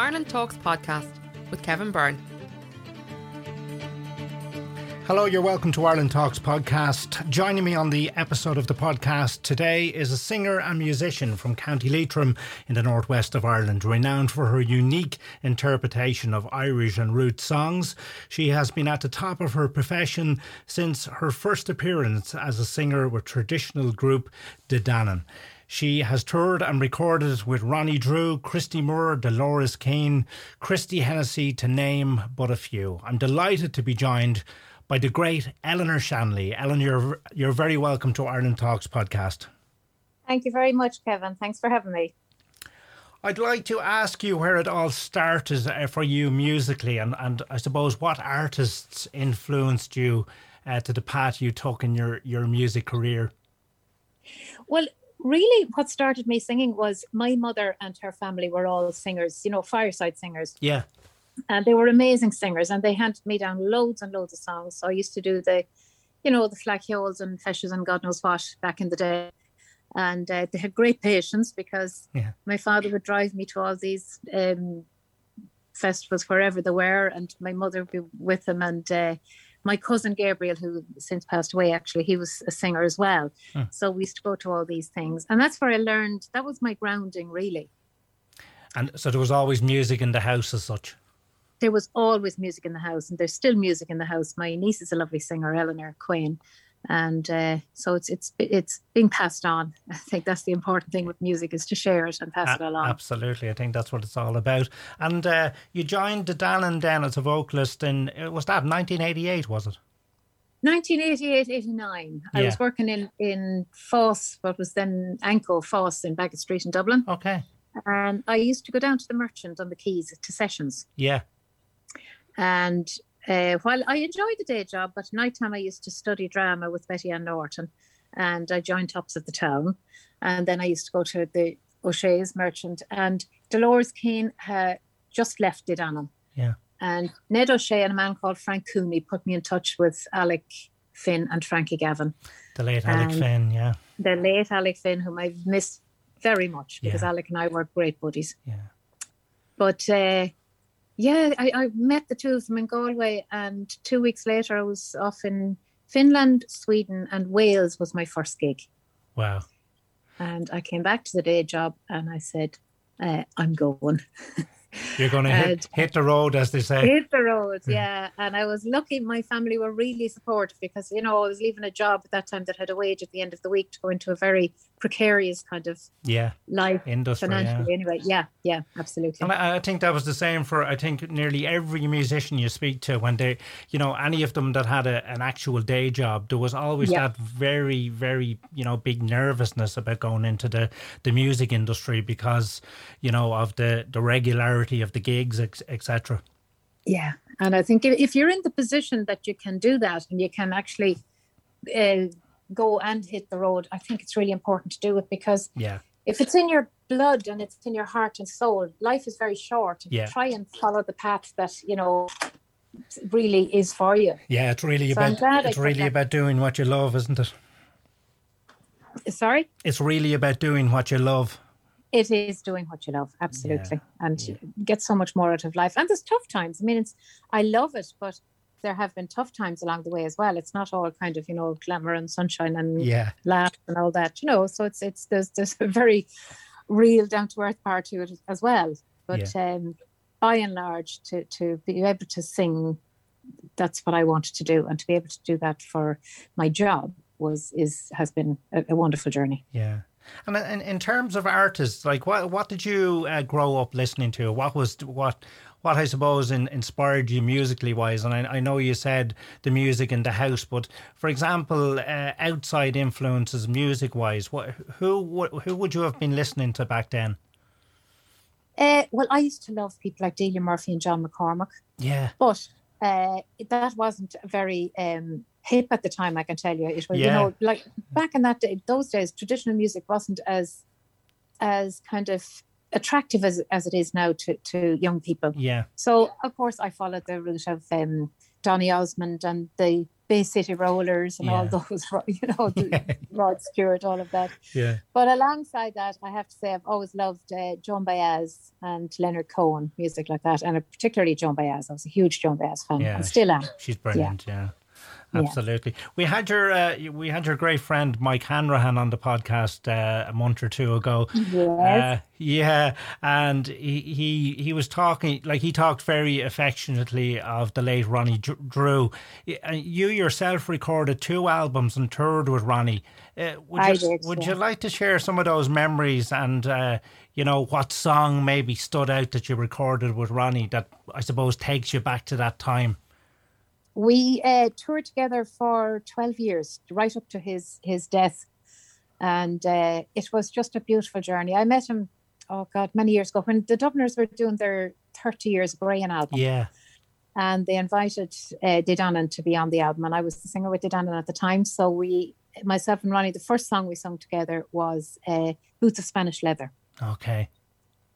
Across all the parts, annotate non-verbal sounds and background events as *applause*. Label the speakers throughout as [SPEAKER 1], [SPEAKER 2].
[SPEAKER 1] Ireland Talks podcast with Kevin Byrne.
[SPEAKER 2] Hello, you're welcome to Ireland Talks podcast. Joining me on the episode of the podcast today is a singer and musician from County Leitrim in the northwest of Ireland, renowned for her unique interpretation of Irish and root songs. She has been at the top of her profession since her first appearance as a singer with traditional group De Dannan. She has toured and recorded with Ronnie Drew, Christy Moore, Dolores Keane, Christie Hennessy, to name but a few. I'm delighted to be joined by the great Eleanor Shanley. Ellen, you're, you're very welcome to Ireland Talks podcast.
[SPEAKER 3] Thank you very much, Kevin. Thanks for having me.
[SPEAKER 2] I'd like to ask you where it all started uh, for you musically, and, and I suppose what artists influenced you uh, to the path you took in your, your music career.
[SPEAKER 3] Well, really, what started me singing was my mother and her family were all singers, you know, fireside singers.
[SPEAKER 2] Yeah
[SPEAKER 3] and they were amazing singers and they handed me down loads and loads of songs so i used to do the you know the fleadh cheoils and fishes and god knows what back in the day and uh, they had great patience because yeah. my father would drive me to all these um, festivals wherever they were and my mother would be with them and uh, my cousin Gabriel, who since passed away, actually, he was a singer as well. Hmm. So we used to go to all these things. And that's where I learned that was my grounding, really.
[SPEAKER 2] And so there was always music in the house as such
[SPEAKER 3] there was always music in the house, and there's still music in the house. My niece is a lovely singer, Eleanor Quinn, and uh, so it's it's it's being passed on. I think that's the important thing with music is to share it and pass a- it along.
[SPEAKER 2] Absolutely, I think that's what it's all about. And uh, you joined De Dannan then as a vocalist in was that 1988? Was it?
[SPEAKER 3] 1988 89 yeah. i was working in in FÁS what was then AnCO FÁS in Baggot street in dublin
[SPEAKER 2] okay
[SPEAKER 3] and i used to go down to the merchant on the quays to sessions
[SPEAKER 2] yeah
[SPEAKER 3] and uh, while I enjoyed the day job, but nighttime I used to study drama with Betty Ann Norton, and I joined Tops of the Town, and then I used to go to the O'Shea's Merchant, and Dolores Keane had just left De Dannan.
[SPEAKER 2] Yeah.
[SPEAKER 3] And Ned O'Shea and a man called Frank Cooney put me in touch with Alec Finn and Frankie Gavin.
[SPEAKER 2] The late Alec Finn, yeah.
[SPEAKER 3] The late Alec Finn, whom I've missed very much because yeah. Alec and I were great buddies.
[SPEAKER 2] Yeah.
[SPEAKER 3] But uh, yeah, I, I met the two of them in Galway, and two weeks later, I was off in Finland, Sweden, and Wales was my first gig.
[SPEAKER 2] Wow.
[SPEAKER 3] And I came back to the day job and I said, uh, I'm going. *laughs*
[SPEAKER 2] You're going to hit, hit the road, as they say.
[SPEAKER 3] Hit the road, yeah. And I was lucky. My family were really supportive because, you know, I was leaving a job at that time that had a wage at the end of the week to go into a very precarious kind of
[SPEAKER 2] yeah
[SPEAKER 3] life
[SPEAKER 2] industry.
[SPEAKER 3] Financially,
[SPEAKER 2] yeah.
[SPEAKER 3] anyway. Yeah, yeah, absolutely.
[SPEAKER 2] And I, I, think that was the same for I think nearly every musician you speak to when they, you know, any of them that had a, an actual day job, there was always yeah. that very, very, you know, big nervousness about going into the the music industry because, you know, of the the regularity of the gigs, etc.
[SPEAKER 3] Yeah, and I think if you're in the position that you can do that and you can actually. Uh, go and hit the road, I think it's really important to do it because
[SPEAKER 2] yeah.
[SPEAKER 3] if it's in your blood and it's in your heart and soul, life is very short.
[SPEAKER 2] Yeah.
[SPEAKER 3] Try and follow the path that, you know, really is for you.
[SPEAKER 2] Yeah, it's really so about it's really about doing what you love, isn't it?
[SPEAKER 3] Sorry?
[SPEAKER 2] It's really about doing what you love.
[SPEAKER 3] It is doing what you love, absolutely. Yeah. And yeah. get so much more out of life. And there's tough times. I mean, it's I love it, but there have been tough times along the way as well. It's not all kind of you know glamour and sunshine and
[SPEAKER 2] yeah.
[SPEAKER 3] laugh and all that, you know. So it's it's there's there's a very real down to earth part to it as well. But yeah. um, by and large, to to be able to sing, that's what I wanted to do, and to be able to do that for my job was is has been a, a wonderful journey.
[SPEAKER 2] Yeah. And in, in terms of artists, like what what did you uh, grow up listening to? What was what what I suppose in, inspired you musically wise. And I, I, know you said the music in the house, but for example, uh, outside influences music wise, what who who would you have been listening to back then?
[SPEAKER 3] Uh, well, I used to love people like Delia Murphy and John McCormack.
[SPEAKER 2] Yeah,
[SPEAKER 3] but uh, that wasn't very um, hip at the time. I can tell you, it was yeah. you know like back in that day, those days, traditional music wasn't as as kind of attractive as, as it is now to, to young people.
[SPEAKER 2] Yeah.
[SPEAKER 3] So of course I followed the route of um, Donny Osmond and the Bay City Rollers and all those, *laughs* you know, the *laughs* Rod Stewart, all of that.
[SPEAKER 2] Yeah.
[SPEAKER 3] But alongside that, I have to say I've always loved uh, Joan Baez and Leonard Cohen, music like that, and particularly Joan Baez. I was a huge Joan Baez fan,
[SPEAKER 2] Yeah.
[SPEAKER 3] and still am.
[SPEAKER 2] She's brilliant. Yeah.
[SPEAKER 3] Yeah.
[SPEAKER 2] Absolutely. We had your uh, we had your great friend Mike Hanrahan on the podcast uh, a month or two ago.
[SPEAKER 3] Yes.
[SPEAKER 2] Uh, yeah, and he, he he was talking like he talked very affectionately of the late Ronnie Drew. Uh, You yourself recorded two albums and toured with Ronnie. Uh, would
[SPEAKER 3] I
[SPEAKER 2] you,
[SPEAKER 3] did,
[SPEAKER 2] Would
[SPEAKER 3] yeah.
[SPEAKER 2] you like to share some of those memories and uh, you know what song maybe stood out that you recorded with Ronnie that I suppose takes you back to that time?
[SPEAKER 3] We uh, toured together for 12 years right up to his his death and uh, it was just a beautiful journey i met him oh god many years ago when the dubliners were doing their 30 years A-Greying album
[SPEAKER 2] Yeah.
[SPEAKER 3] and they invited uh, De Dannan to be on the album and i was the singer with De Dannan at the time so we myself and ronnie the first song we sung together was uh, boots of spanish leather
[SPEAKER 2] Okay.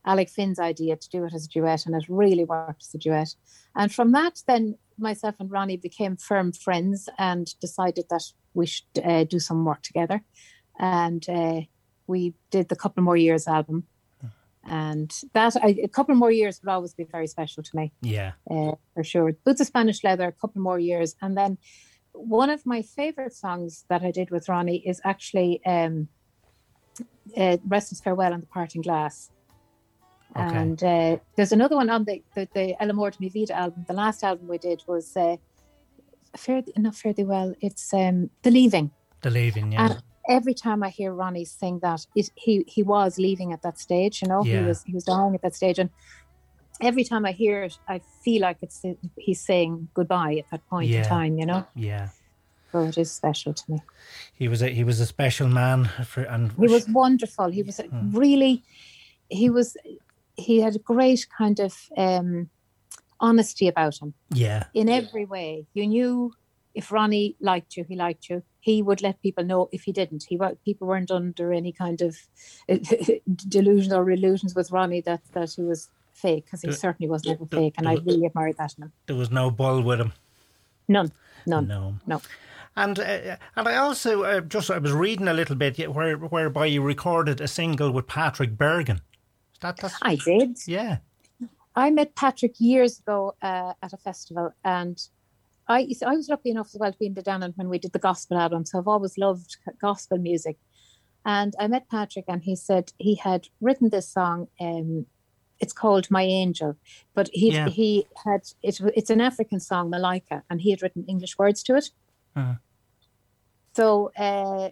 [SPEAKER 3] Alec Finn's idea to do it as a duet, and it really worked as a duet. And from that, then myself and Ronnie became firm friends and decided that we should uh, do some work together. And uh, we did the Couple More Years album. And that, I, a couple more years would always be very special to me,
[SPEAKER 2] Yeah.
[SPEAKER 3] uh, for sure. Boots of Spanish Leather, a couple more years. And then one of my favorite songs that I did with Ronnie is actually um, uh, Restless Farewell and the Parting Glass.
[SPEAKER 2] Okay.
[SPEAKER 3] And uh, there's another one on the the, the El Amor de Mi Vida album. The last album we did was uh, Fare, not Thee Well. It's um, The Leaving.
[SPEAKER 2] The leaving. Yeah.
[SPEAKER 3] And every time I hear Ronnie sing that, it, he he was leaving at that stage. You know,
[SPEAKER 2] Yeah.
[SPEAKER 3] he was he was dying at that stage, and every time I hear it, I feel like it's he's saying goodbye at that point
[SPEAKER 2] Yeah.
[SPEAKER 3] in time. You know,
[SPEAKER 2] yeah.
[SPEAKER 3] so it is special to me.
[SPEAKER 2] He was a he was a special man for and
[SPEAKER 3] He was wonderful. He was
[SPEAKER 2] Hmm.
[SPEAKER 3] really, he was, he had a great kind of um, honesty about him
[SPEAKER 2] yeah
[SPEAKER 3] in every way. You knew if Ronnie liked you, he liked you. He would let people know if he didn't. He wa- people weren't under any kind of *laughs* delusion or illusions with Ronnie that that he was fake because he
[SPEAKER 2] Do-
[SPEAKER 3] certainly was never
[SPEAKER 2] do-
[SPEAKER 3] fake, and I really admired that in him.
[SPEAKER 2] there was no bull with him.
[SPEAKER 3] None, none,
[SPEAKER 2] No.
[SPEAKER 3] no.
[SPEAKER 2] And uh, and I also uh, just I was reading a little bit where whereby you recorded a single with Patrick Bergin. That that's,
[SPEAKER 3] I did.
[SPEAKER 2] yeah
[SPEAKER 3] I met Patrick years ago uh, at a festival, and I I was lucky enough as well to be in De Dannan when we did the gospel album. So I've always loved gospel music. And I met Patrick, and he said he had written this song. Um, it's called "My Angel," but he
[SPEAKER 2] Yeah.
[SPEAKER 3] he had it, it's an African song, Malaika, and he had written English words to it.
[SPEAKER 2] Uh-huh.
[SPEAKER 3] So uh,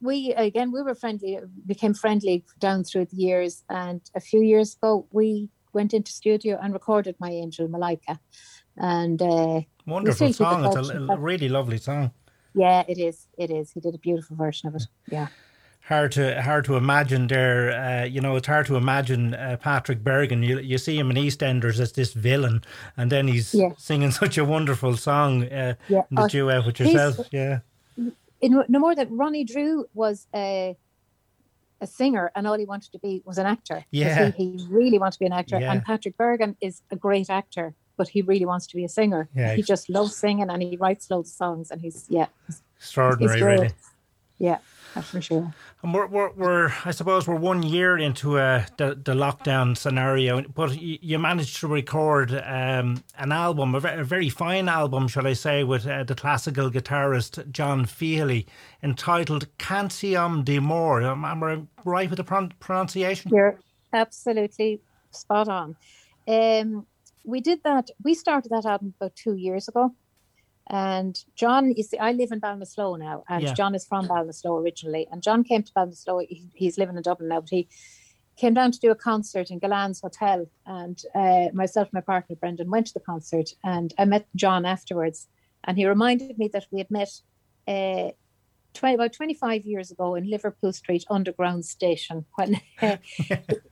[SPEAKER 3] we again we were friendly, became friendly down through the years, and a few years ago we went into studio and recorded "My Angel," Malaika, and uh,
[SPEAKER 2] wonderful
[SPEAKER 3] still keep in
[SPEAKER 2] song. It's a really lovely song.
[SPEAKER 3] yeah, it is, it is. He did a beautiful version of it. Yeah.
[SPEAKER 2] Hard to hard to imagine there. Uh, you know, it's hard to imagine uh, Patrick Bergin. You you see him in EastEnders as this villain, and then he's
[SPEAKER 3] Yeah.
[SPEAKER 2] singing *laughs* such a wonderful song uh,
[SPEAKER 3] Yeah.
[SPEAKER 2] in the
[SPEAKER 3] Oh,
[SPEAKER 2] duet with yourself. Yeah,
[SPEAKER 3] in, no more that Ronnie Drew was a a singer and all he wanted to be was an actor.
[SPEAKER 2] Yeah.
[SPEAKER 3] He, he really wanted to be an actor.
[SPEAKER 2] Yeah.
[SPEAKER 3] And Patrick Bergin is a great actor, but he really wants to be a singer.
[SPEAKER 2] Yeah.
[SPEAKER 3] He just loves singing and he writes loads of songs and he's yeah,
[SPEAKER 2] extraordinary,
[SPEAKER 3] he's
[SPEAKER 2] really.
[SPEAKER 3] Yeah, that's for sure.
[SPEAKER 2] And we're, we're, we're, I suppose we're one year into uh, the, the lockdown scenario, but you, you managed to record um, an album, a, a very fine album, shall I say, with uh, the classical guitarist John Feeley, entitled Canción de Amor. Am, am I right with the pron- pronunciation?
[SPEAKER 3] You're absolutely spot on. Um, we did that. We started that album about two years ago, and John. You see, I live in Ballinasloe now, and
[SPEAKER 2] Yeah.
[SPEAKER 3] John is from Ballinasloe originally. And John came to Ballinasloe. He, he's living in Dublin now, but he came down to do a concert in Gullane's Hotel, and uh, myself and my partner Brendan went to the concert, and I met John afterwards, and he reminded me that we had met. Uh, 20, about 25 years ago in Liverpool Street Underground Station *laughs* when *laughs*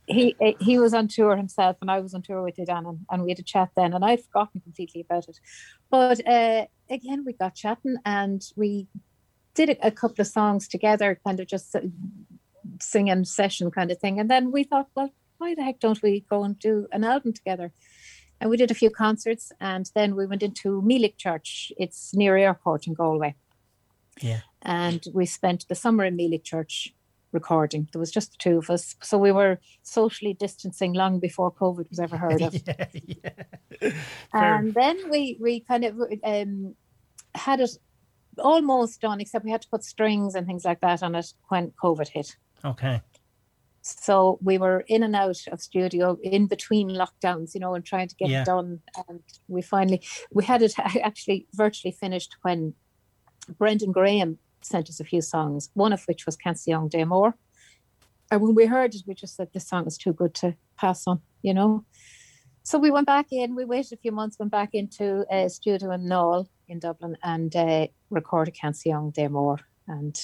[SPEAKER 3] he he was on tour himself and I was on tour with Idan and, and we had a chat then and I'd forgotten completely about it. But uh, again, we got chatting and we did a, a couple of songs together, kind of just singing session kind of thing. And then we thought, well, why the heck don't we go and do an album together? and we did a few concerts, and then we went into Meelick Church. It's near Eyrecourt in Galway.
[SPEAKER 2] Yeah.
[SPEAKER 3] And we spent the summer in Meelick Church recording. There was just the two of us, so we were socially distancing long before COVID was ever heard of. *laughs*
[SPEAKER 2] yeah, yeah.
[SPEAKER 3] And then we we kind of um, had it almost done, except we had to put strings and things like that on it when COVID hit.
[SPEAKER 2] Okay.
[SPEAKER 3] So we were in and out of studio in between lockdowns, you know, and trying to get
[SPEAKER 2] Yeah.
[SPEAKER 3] it done. And we finally we had it *laughs* actually virtually finished when Brendan Graham sent us a few songs, one of which was Canción de Amor. And when we heard it, we just said this song is too good to pass on, you know. So we went back in, we waited a few months, went back into a studio in Knoll in Dublin and uh, recorded Canción de Amor. And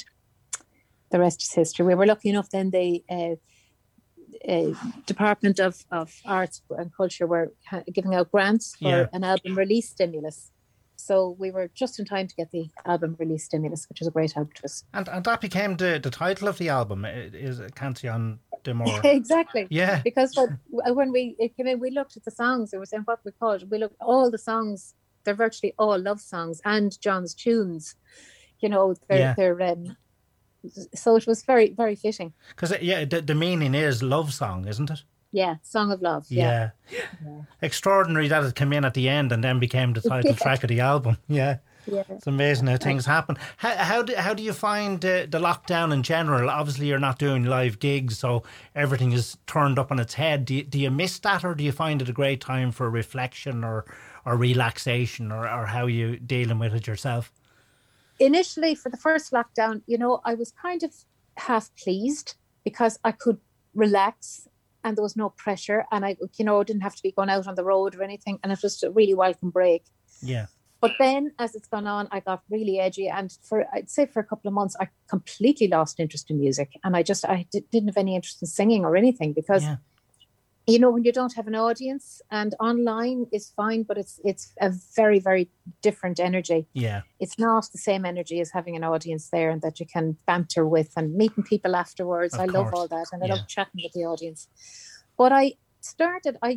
[SPEAKER 3] the rest is history. We were lucky enough then the uh, Department of, of Arts and Culture were giving out grants for
[SPEAKER 2] Yeah.
[SPEAKER 3] an album release stimulus. So we were just in time to get the album release stimulus, which was a great help to us.
[SPEAKER 2] And and that became the, the title of the album. It is Canción de Amor. *laughs*
[SPEAKER 3] exactly.
[SPEAKER 2] Yeah.
[SPEAKER 3] Because when, when we it came in, we looked at the songs. we were saying what we called. We looked all the songs. They're virtually all love songs and John's tunes. You know, they're
[SPEAKER 2] Yeah.
[SPEAKER 3] they're. Um, so it was very very fitting.
[SPEAKER 2] Because yeah, the, the meaning is love song, isn't it?
[SPEAKER 3] Yeah, song of love. Yeah.
[SPEAKER 2] Yeah. Extraordinary that it came in at the end and then became the title *laughs*
[SPEAKER 3] Yeah.
[SPEAKER 2] track of the album. Yeah.
[SPEAKER 3] Yeah.
[SPEAKER 2] It's amazing how things happen. How, how, do, how do you find uh, the lockdown in general? Obviously, you're not doing live gigs, so everything is turned up on its head. Do you, do you miss that, or do you find it a great time for reflection or, or relaxation, or, or how you dealing with it yourself?
[SPEAKER 3] initially for the first lockdown, you know, I was kind of half pleased because I could relax and there was no pressure and I, you know, didn't have to be going out on the road or anything. And it was a really welcome break.
[SPEAKER 2] Yeah.
[SPEAKER 3] But then as it's gone on, I got really edgy. And for, I'd say for a couple of months, I completely lost interest in music. And I just, I didn't have any interest in singing or anything because
[SPEAKER 2] Yeah.
[SPEAKER 3] you know when you don't have an audience and online is fine but it's it's a very very different energy
[SPEAKER 2] Yeah.
[SPEAKER 3] it's not the same energy as having an audience there and that you can banter with and meeting people afterwards.
[SPEAKER 2] Of
[SPEAKER 3] I love all that and I
[SPEAKER 2] Yeah.
[SPEAKER 3] love chatting with the audience. But I started, I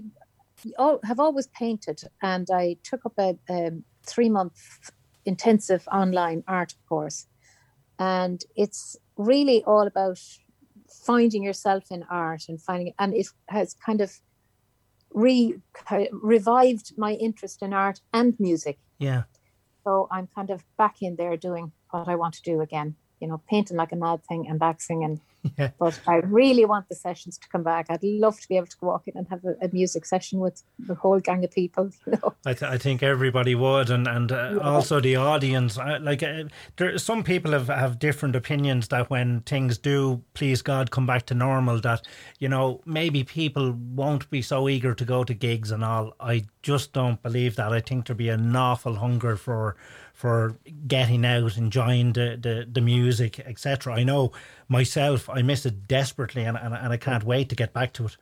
[SPEAKER 3] al- have always painted and I took up a um, three month intensive online art course. And it's really all about finding yourself in art and finding, and it has kind of re revived my interest in art and music.
[SPEAKER 2] Yeah.
[SPEAKER 3] So I'm kind of back in there doing what I want to do again, you know, painting like a mad thing and waxing. And *laughs*
[SPEAKER 2] Yeah.
[SPEAKER 3] but I really want the sessions to come back. I'd love to be able to walk in and have a, a music session with the whole gang of people. *laughs* You know,
[SPEAKER 2] I, th- I think everybody would, and and uh,
[SPEAKER 3] Yeah.
[SPEAKER 2] also the audience. I, like, uh, there, some people have, have different opinions that when things do, please God, come back to normal, that you know maybe people won't be so eager to go to gigs and all. I just don't believe that. I think there'd be an awful hunger for for getting out, enjoying the the, the music, etc. I know myself, I miss it desperately, and, and and I can't wait to get back to it.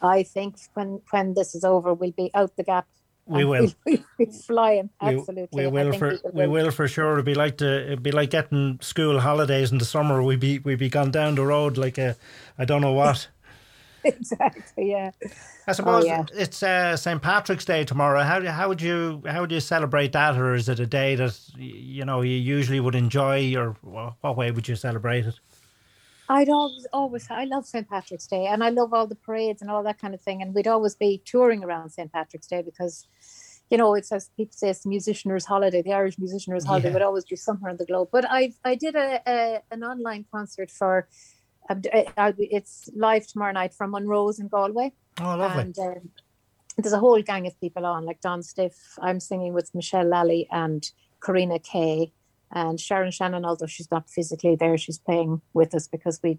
[SPEAKER 3] I think when when this is over, we'll be out the gap.
[SPEAKER 2] We will. *laughs*
[SPEAKER 3] We'll, be flying. Absolutely.
[SPEAKER 2] We,
[SPEAKER 3] I
[SPEAKER 2] will for we will for sure. It'd be like the it'd be like getting school holidays in the summer. We'd be we'd be gone down the road like a I don't know what. *laughs*
[SPEAKER 3] exactly. Yeah.
[SPEAKER 2] I suppose
[SPEAKER 3] yeah.
[SPEAKER 2] it's uh, St Patrick's Day tomorrow. How do- how would you how would you celebrate that, or is it a day that you know you usually would enjoy, or what way would you celebrate it?
[SPEAKER 3] I'd always, always, I love St. Patrick's Day and I love all the parades and all that kind of thing. And we'd always be touring around St. Patrick's Day because, you know, it's as people say, it's the musicianers' holiday, the Irish musicianers' holiday
[SPEAKER 2] Yeah.
[SPEAKER 3] would always be somewhere on the globe. But I, I did a, a an online concert for, um, it's live tomorrow night from Monroe's in Galway.
[SPEAKER 2] Oh, lovely.
[SPEAKER 3] And um, there's a whole gang of people on, like Don Stiffe. I'm singing with Michelle Lally and Karina Kay. And Sharon Shannon, although she's not physically there, she's playing with us because we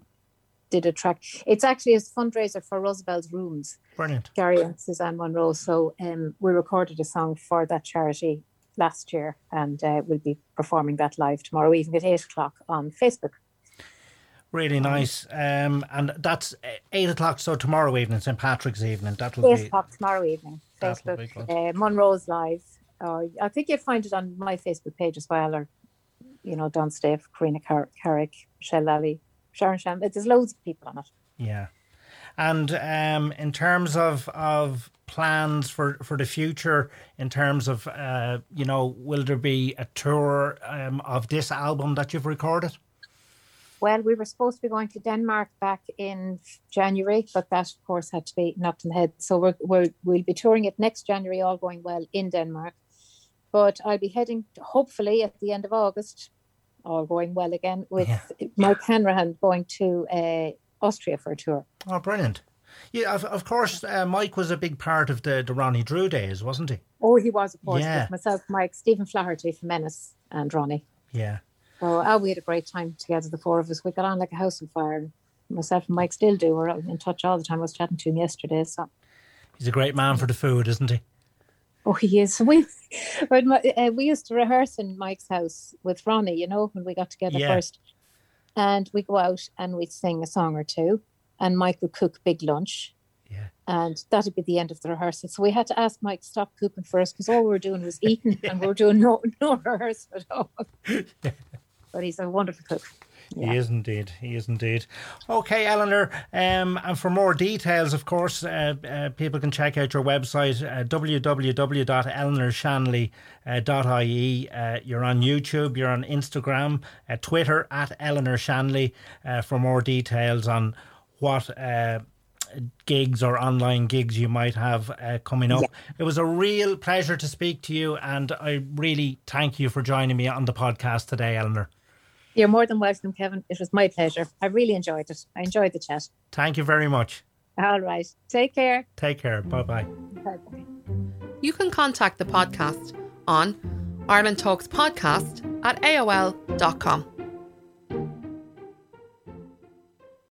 [SPEAKER 3] did a track. It's actually a fundraiser for Roosevelt's Rooms,
[SPEAKER 2] Brilliant.
[SPEAKER 3] Gary and Suzanne Monroe. So um, we recorded a song for that charity last year and uh, we'll be performing that live tomorrow evening at 8 o'clock on Facebook.
[SPEAKER 2] Really nice. Um, and that's uh, eight o'clock. So tomorrow evening, St Patrick's evening. That will
[SPEAKER 3] 8
[SPEAKER 2] be
[SPEAKER 3] o'clock tomorrow evening. Facebook. Uh, Monroe's Live. Or I think you'll find it on my Facebook page as well, or you know, Don Stiffe, Karina Car- Carrick, Michelle Lally, Sharon Shan. There's loads of people on it.
[SPEAKER 2] Yeah. And um, in terms of of plans for, for the future, in terms of uh, you know, will there be a tour um, of this album that you've recorded?
[SPEAKER 3] Well, we were supposed to be going to Denmark back in January, but that, of course, had to be knocked on the head. So we're, we're, we'll be touring it next January, all going well in Denmark. But I'll be heading, hopefully, at the end of August, all going well again, with yeah. Mike Hanrahan going to uh, Austria for a tour.
[SPEAKER 2] Oh, brilliant. Yeah, of, of course, uh, Mike was a big part of the, the Ronnie Drew days, wasn't he?
[SPEAKER 3] Oh, he was, of course. Yeah. myself, Mike, Stephen Flaherty from Menace, and Ronnie.
[SPEAKER 2] Yeah.
[SPEAKER 3] So oh, we had a great time together, the four of us. We got on like a house on fire. Myself and Mike still do. We're in touch all the time. I was chatting to him yesterday. So
[SPEAKER 2] he's a great man for the food, isn't he?
[SPEAKER 3] Oh, he is. *laughs* We uh, we used to rehearse in Mike's house with Ronnie. You know, when we got together yeah. first, and we go out and we'd sing a song or two, and Mike would cook big lunch.
[SPEAKER 2] Yeah.
[SPEAKER 3] And that'd be the end of the rehearsal. So we had to ask Mike to stop cooking first because all we were doing was *laughs* eating yeah. and we were doing no no rehearsal at all. *laughs* but he's a wonderful cook.
[SPEAKER 2] Yeah. He is indeed. He is indeed. Okay, Eleanor. Um, and for more details, of course, uh, uh, people can check out your website, uh, www.eleanorshanley.ie. Uh, you're on YouTube, you're on Instagram, uh, Twitter at Eleanor Shanley uh, for more details on what uh, gigs or online gigs you might have uh, coming up. Yeah. It was a real pleasure to speak to you, and I really thank you for joining me on the podcast today, Eleanor.
[SPEAKER 3] You're more than welcome, Kevin. It was my pleasure. I really enjoyed it. I enjoyed the chat.
[SPEAKER 2] Thank you very much.
[SPEAKER 3] All right. Take care.
[SPEAKER 2] Take care. Bye bye.
[SPEAKER 1] Bye bye. You can contact the podcast on Ireland Talks Podcast at AOL.com.